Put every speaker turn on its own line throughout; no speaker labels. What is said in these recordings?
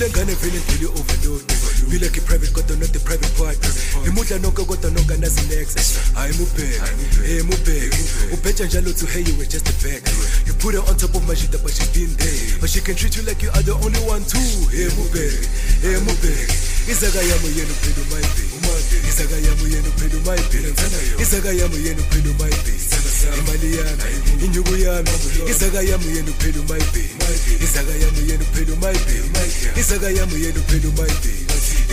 kulengane vele ngeli overload. Ngilekhe private kodwa not the private part. Imudla nonke kodwa nonke anazi next hayi mubheke hey mubheke ubheja njalo to hey you were just a bag. You put her on top of my shit but she's been there but she can treat you like you are the only one too. Hey mubheke hey mubheke izaka yami yena uphela umayibheki izaka yami yena uphela umayibheki izaka yami yena uphela umayibheki imali yami inyuku yami izaka yami yena uphela umayibheki izaka yami yena uphela umayibheki izaka yami yena uphela umayibheki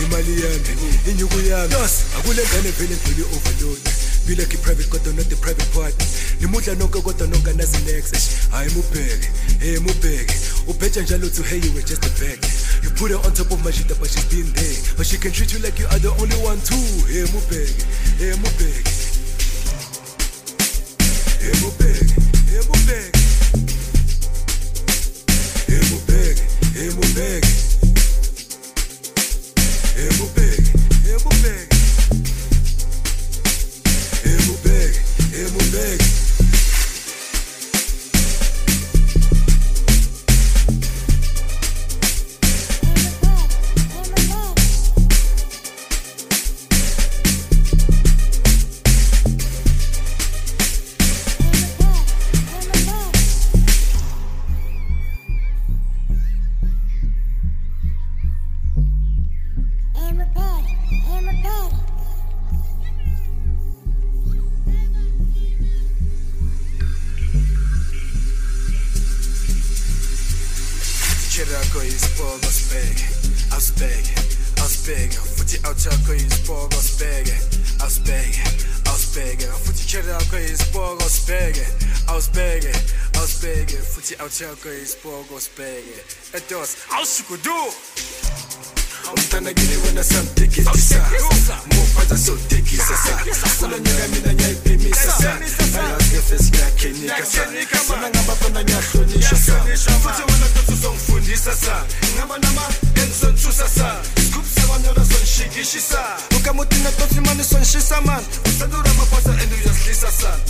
imali yami inyuku yami akule ngane vele ngcwele overload ngilekhe private kodwa not the private part nimudla nonke kodwa nonke anazi next hayi mubheke hey mubheke ubheja njalo to hey you were just a bag you put her on top of my shit but she's been there but she can treat you like you are the only one too hey mubheke hey mubheke 어쩌고인 스포고 스베게 아스베게
아스베게 후치체를
어쩌고인 스포고 스베게 아스베게 아스베게 후치 어쩌고인 스포고 스베게 에토스 아스쿠두 umntanakithi wena samdikisisa mufaza sodikisisa kulonyaka mina ngiyayibhimisa ayasifesi ngiyakhenikasa mina ngabafana ngiyahlonishasa futhi wena tothi uzongifundisa sa ngaba nama engizonthusa sa manura
sonishikishisa ukamutinga totsi mani sonishisa mani usandura maphasa and uyazidlisa san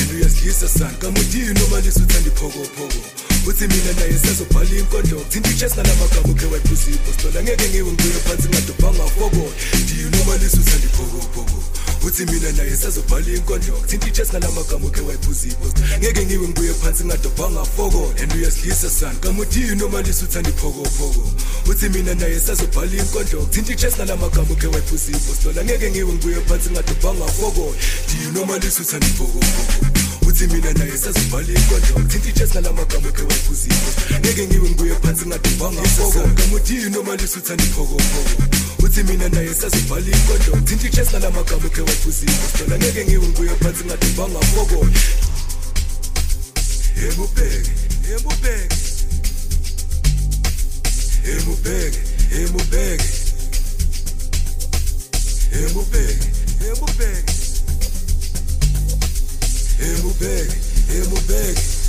and uyazidlisa san kamutini umalisa uthanda iphokophoko uthi mina naye sezobhala inkondlo. Kuthinta ichess nalamagama ukhe wayiphuza ibhostola ngeke ngiwe ngibuye phansi ngadobhanga fokola ndiyinomalisa uthanda iphokophoko uthi mina naye sazobhala inkondlo kuthinta ichess ngalamagama uke wayiphuza ipost. Ngeke ngiwe ngibuye phansi ngadobhanga foko. And uyasidlisa san kamuthini noma lisa uthanda iphokophoko uthi mina naye sazobhala inkondlo. Kuthinta ichess ngalamagama uke wayiphuza ipost. Lola ngeke ngiwe ngibuye phansi ngadobhanga foko. Do you noma lisa uthanda iphokophoko futhi mina naye sasibalekwa nje bekuthinta itshes ngala magama ekhe wayiphuzile ngeke ngiwe ngibuye phansi ngadubanga poko gama uthini omalisa uthanda iphokophoko uthi mina naye sasibhala inkondlo thinta itshes ngala magama ekhe wayiphuzile sithola ngeke ngiwe ngibuye phansi ngadubanga
poko yebo ubheke. Yebo ubheke. Yebo ubheke. Yebo ubheke. Yebo ubheke. Yebo ubheke. Emo Bag, Emo Bag.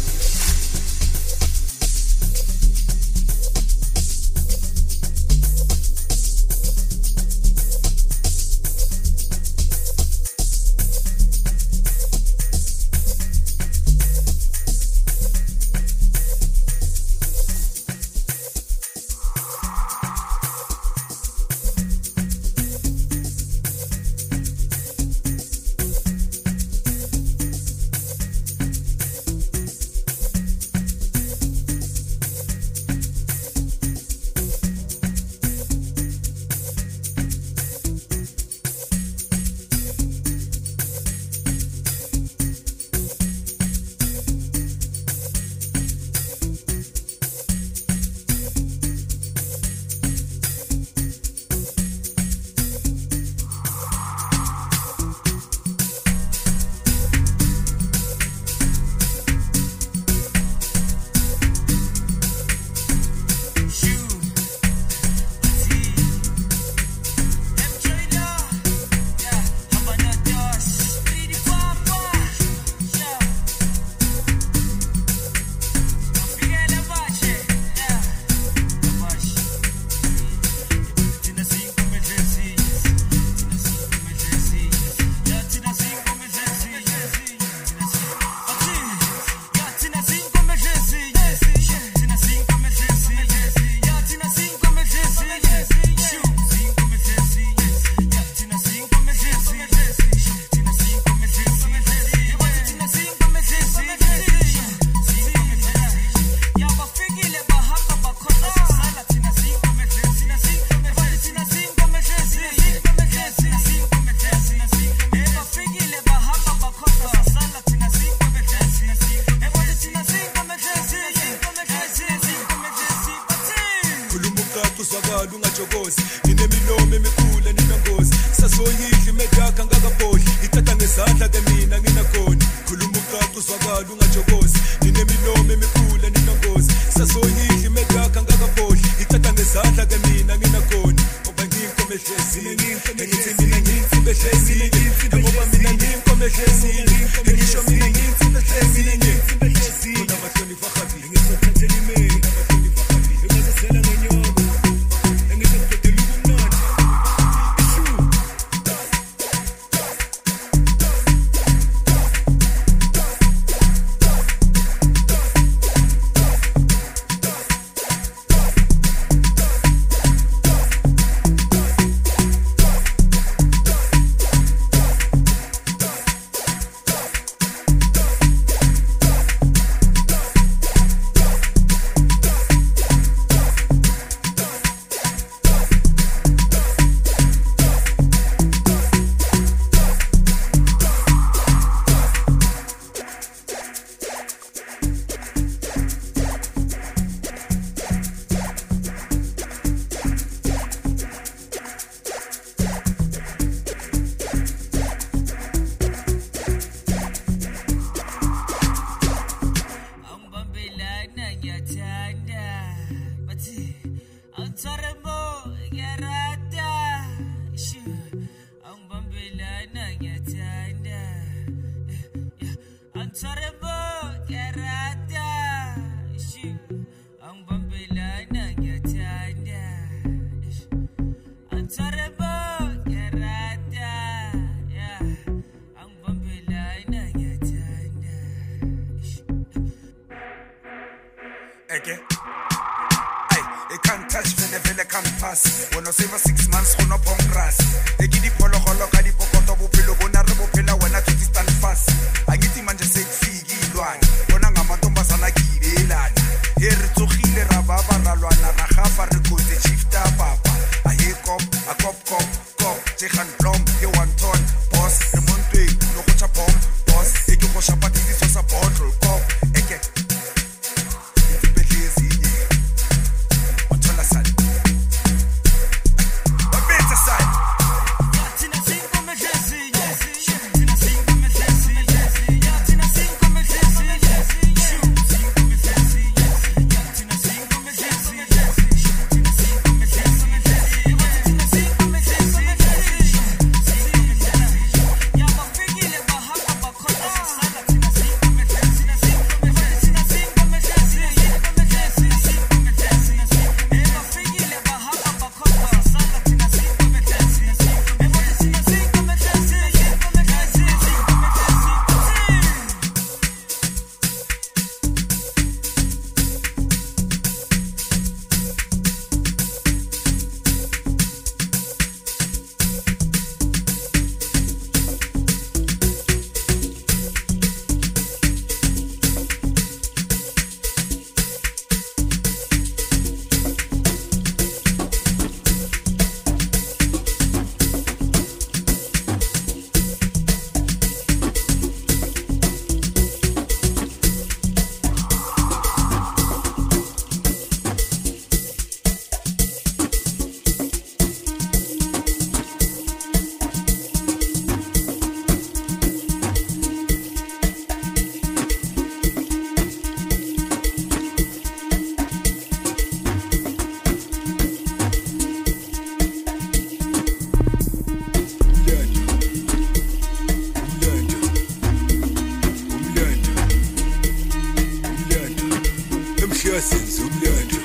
senze
umlando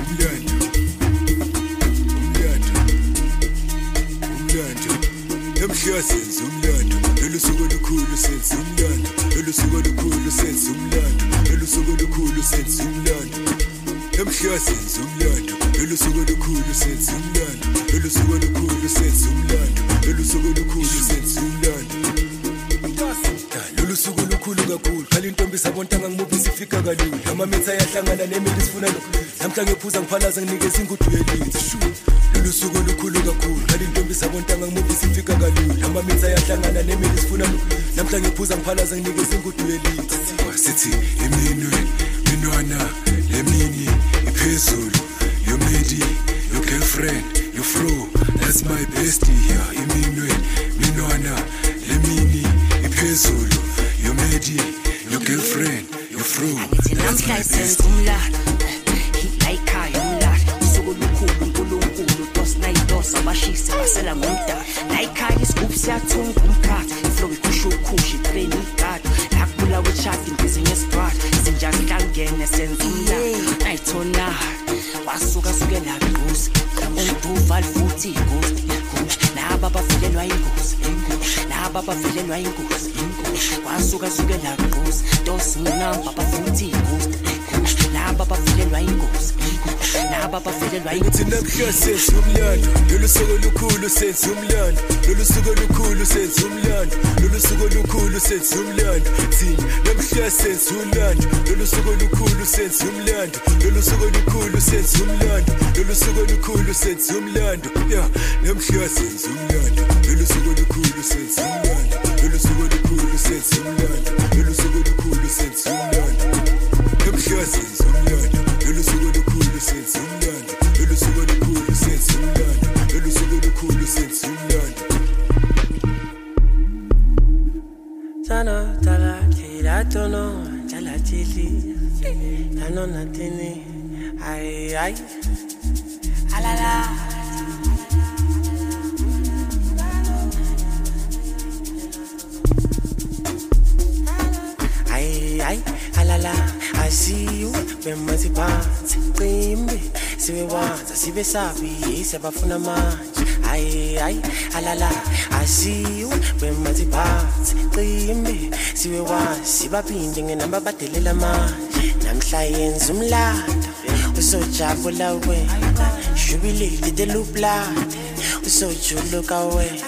umlando umlando umlando. Emhla senze umlando lolu suku olukhulu senze umlando lolu suku olukhulu senze umlando lolu suku olukhulu senze umlando. Emhla senze umlando lolu suku olukhulu senze ngidla ngiphuza ngiphalaza nginikeza ingudu yelithi lolu suku olukhulu kakhulu. Ngale ntombi zabontanga ngimuvisa ifika kalula amamitha ayahlangana nemeli sifuna namhla ngiphuza ngiphalaza nginikeza ingudu yelithi sithi sensimnandi lolu suku olukhulu
Tano tala ay ay alala. sibe sabi sebafuna manje hayi hayi alala asiwe bemathi phansi cimbi sibe wazi baphinde ngenamba badelela manje namhla yenza umlando
usojabula wena. Jubilate the loop blood usojuluka wena.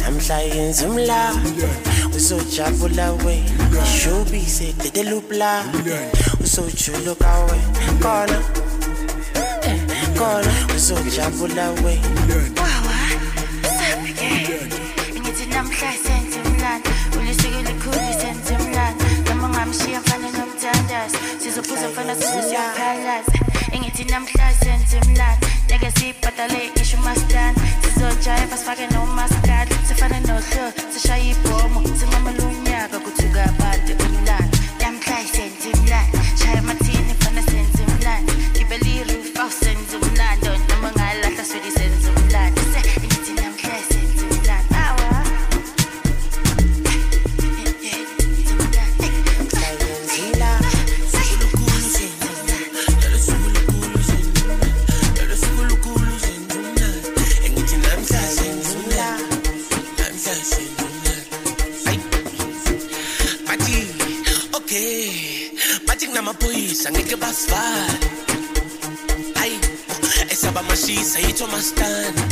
Namhla yenza umlando usojabula wena. Showbise the loop blood usojuluka wena. Kona kona usojabula wena.
Ngithi namhla senze umlando ulisuke likhulu senze umlando. Noma ungamshiya mfana nomthandazo sizophuza mfana size siyaphalaza engithi namhla senze umlando ngeke sibhadale ngisho umasitani sizojayiva sifake nomaskadi sifane nohlo sishaye ibhomo sinqamela unyaka kuthuka abade umlando
kunamaphoyisa ngeke basivale hayi esabamashisa yitho mastani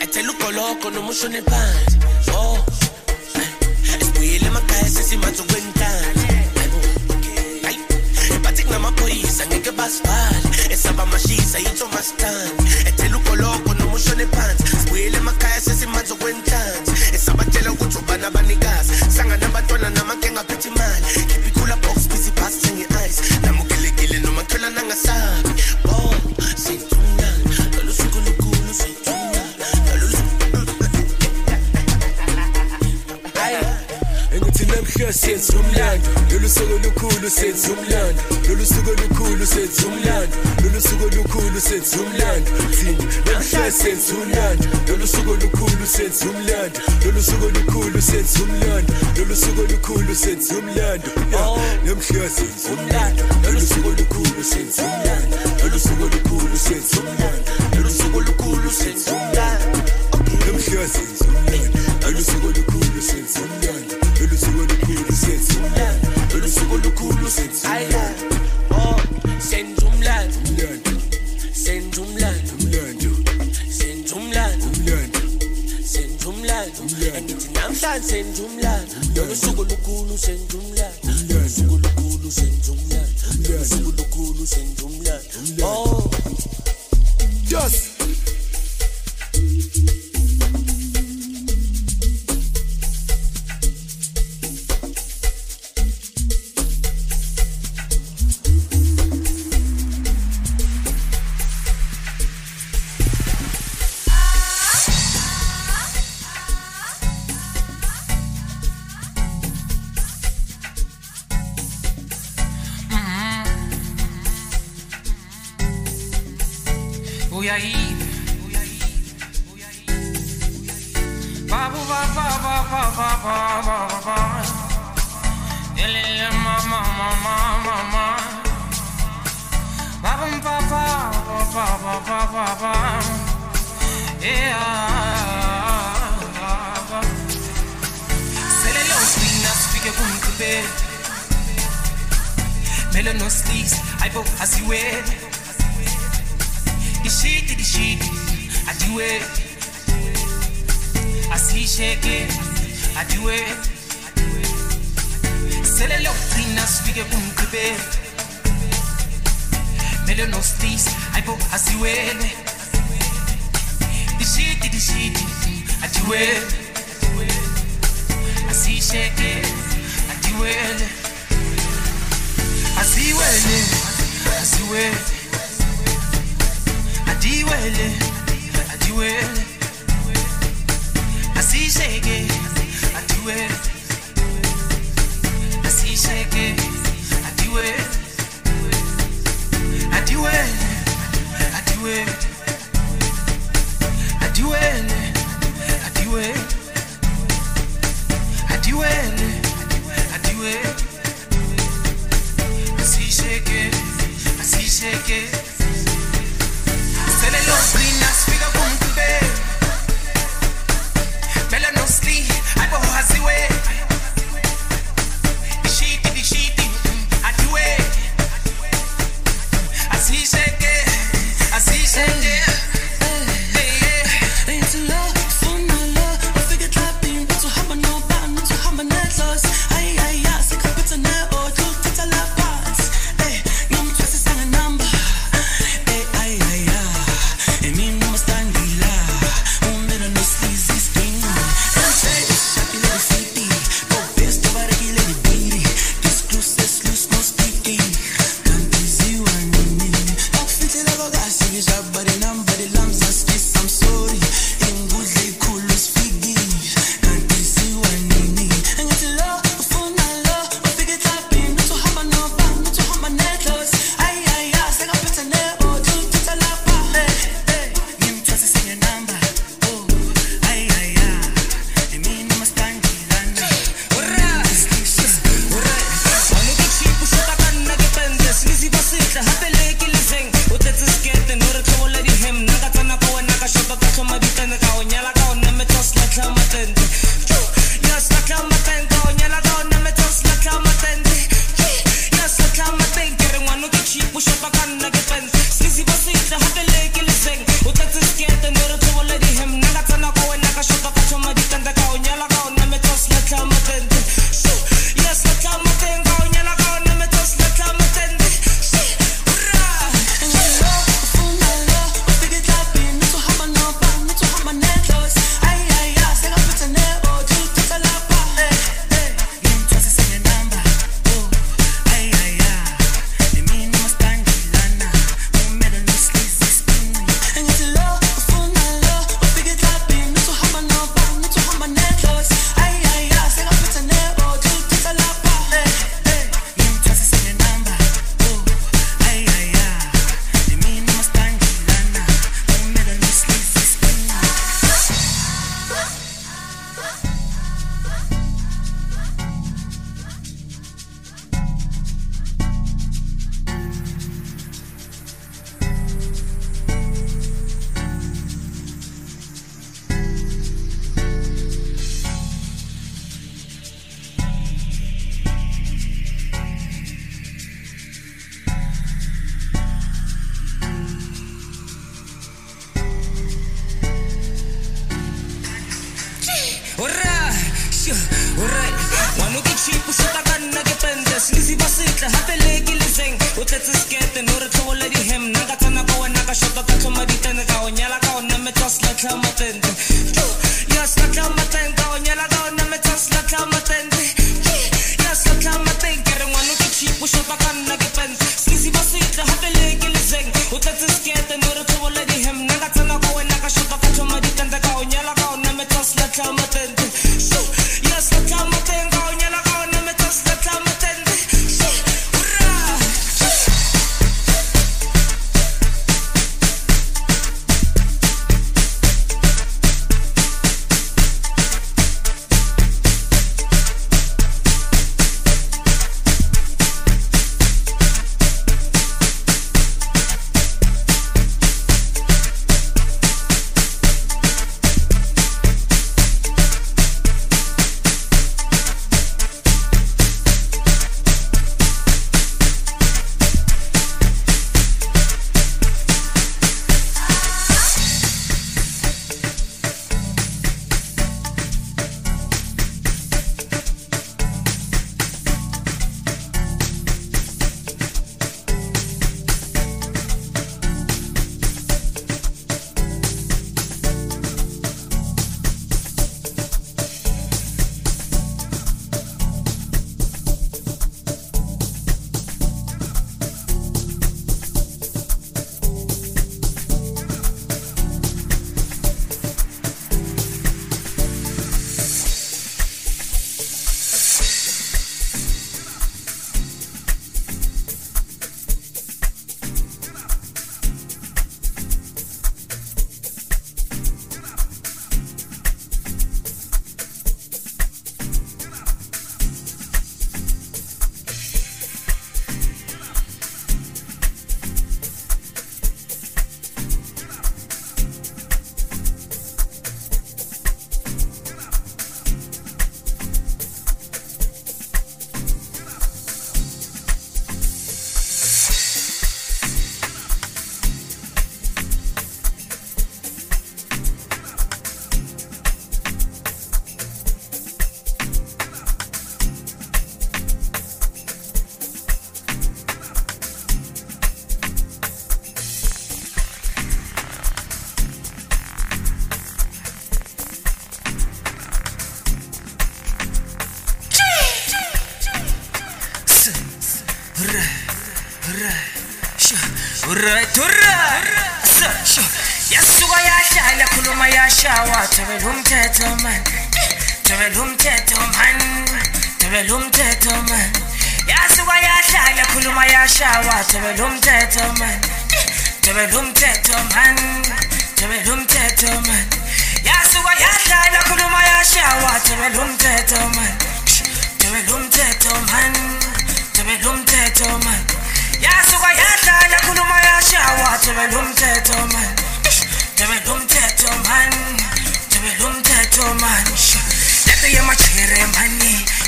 ethela ugoloko noma ushone phansi. Oh eh, sibuyele emakhaya sesimanzi okwentanda hayi bathi kunamaphoyisa ngeke basivale esabamashisa yitho mastani ethela ugoloko noma ushone phansi. Sibuyele emakhaya sesimanzi okwenhlanzi esabatshela ukuthi ubani abanikazi
lusuku olukhulu sedzumland lolusuku olukhulu sedzumland lolusuku olukhulu sedzumland thini namhla sedzumland lolusuku olukhulu sedzumland lolusuku olukhulu sedzumland lolusuku olukhulu sedzumland namhla sedzumland lolusuku olukhulu sedzumland lolusuku olukhulu sedzumland lolusuku olukhulu sedzumland namhla
sedzumland aí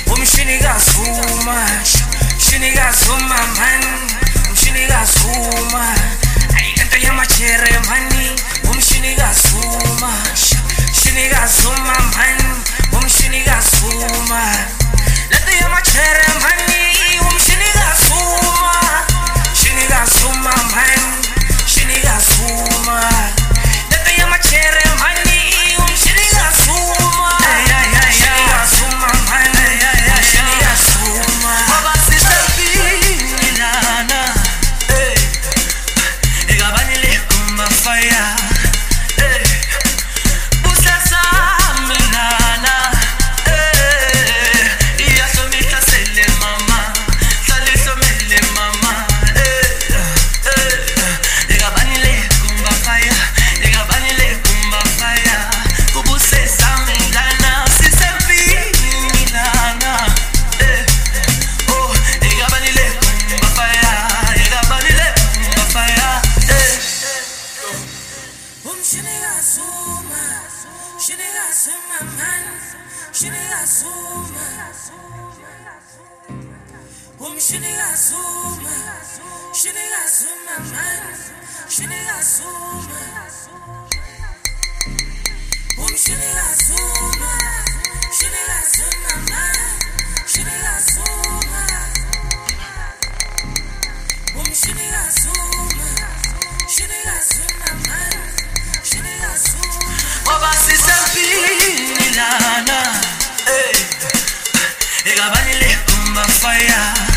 umshinikazuma mshinikazuma mani umshinikazuma ayinto yamajere mani umshinikazuma mshinikazuma mani umshinikazuma
lento yamajere И говорили, кумба фая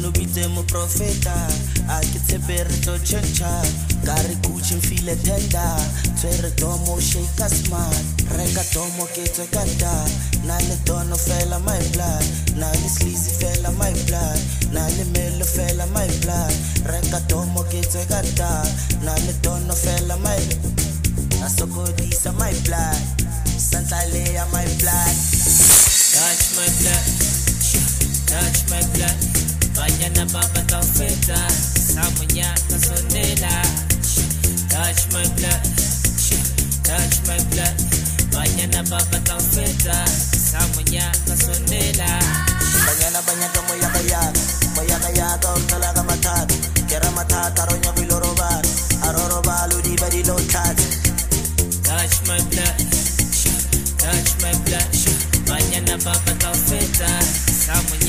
no bitse mo
profeta a ke tshepe re tlo chancha ka re kuche mfile tenda tshwere tomo shaka smart reka tomo ke tswe ka na le tono fela my blood. Na le sleazy fela my blood. Na le melo fela my blood. Reka tomo ke tswe ka na le tono fela my na sokodisa my blood. Santa santlaleya my blood.
Touch my blood. Touch my blood. Banyana baba taufeta Samunya kasonela Touch my blood Touch my blood. Banyana baba taufeta Samunya kasonela
Banyana banyaka moyakayaka Moyakayaka umtalaka matata Kera matata ronya
vilorobara Arorobalo di
badilo tata
Touch my blood Touch my blood. Banyana baba taufeta Samunya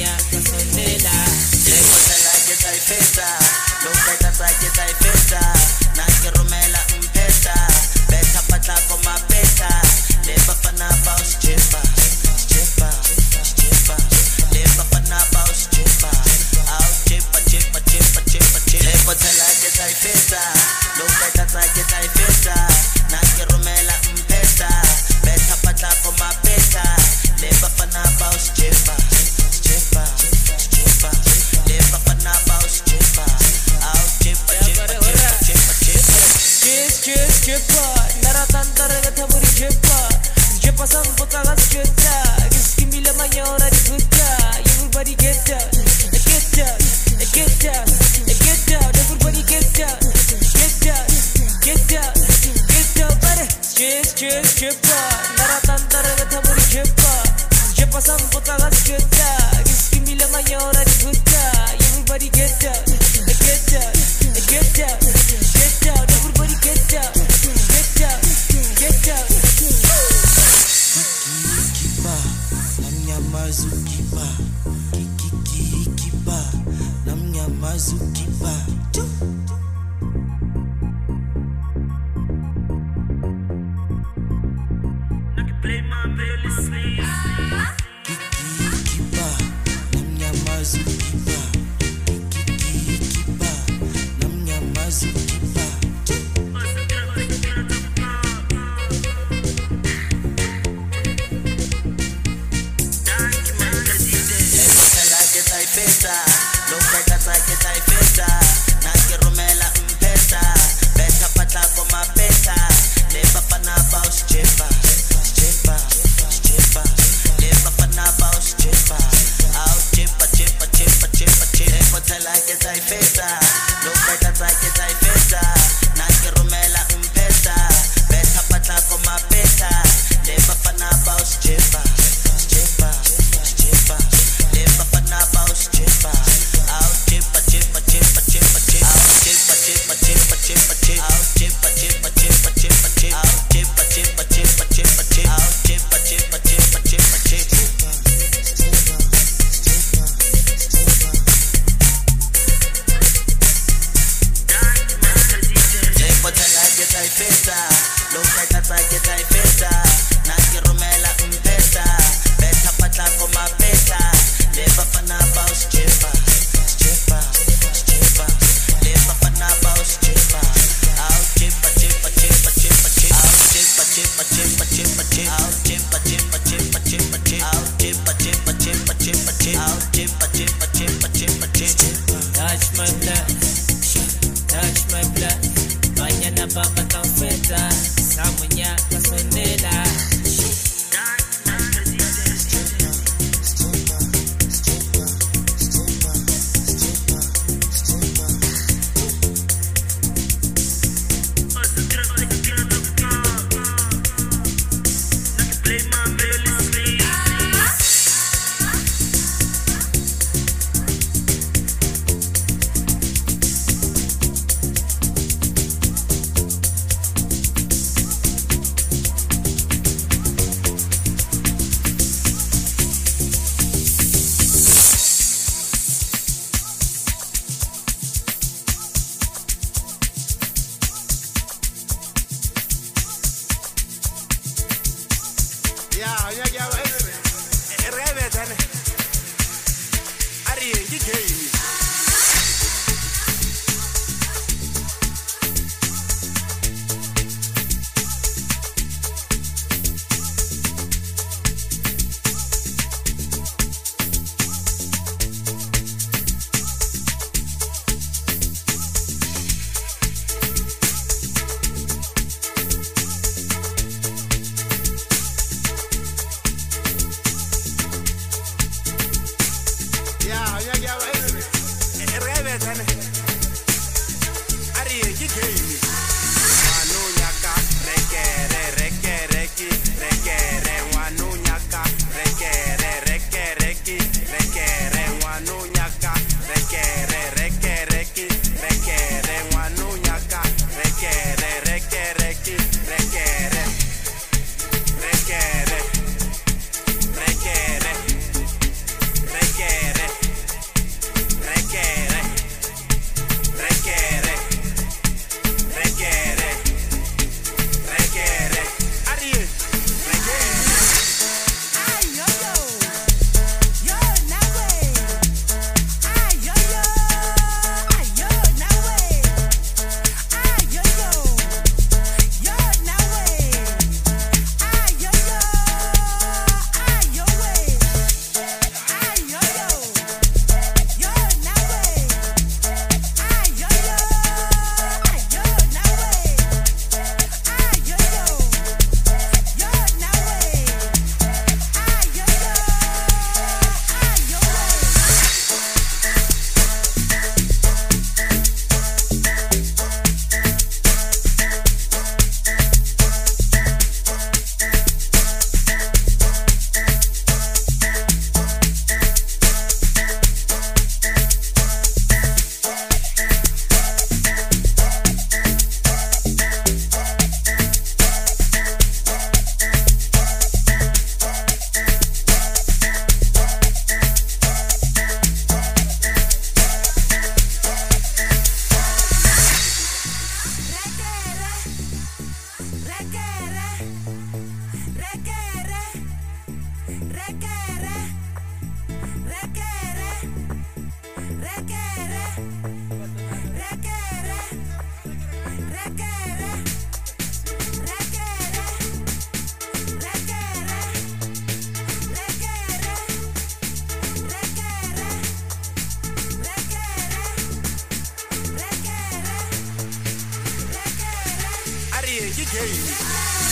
yeah,
yeah.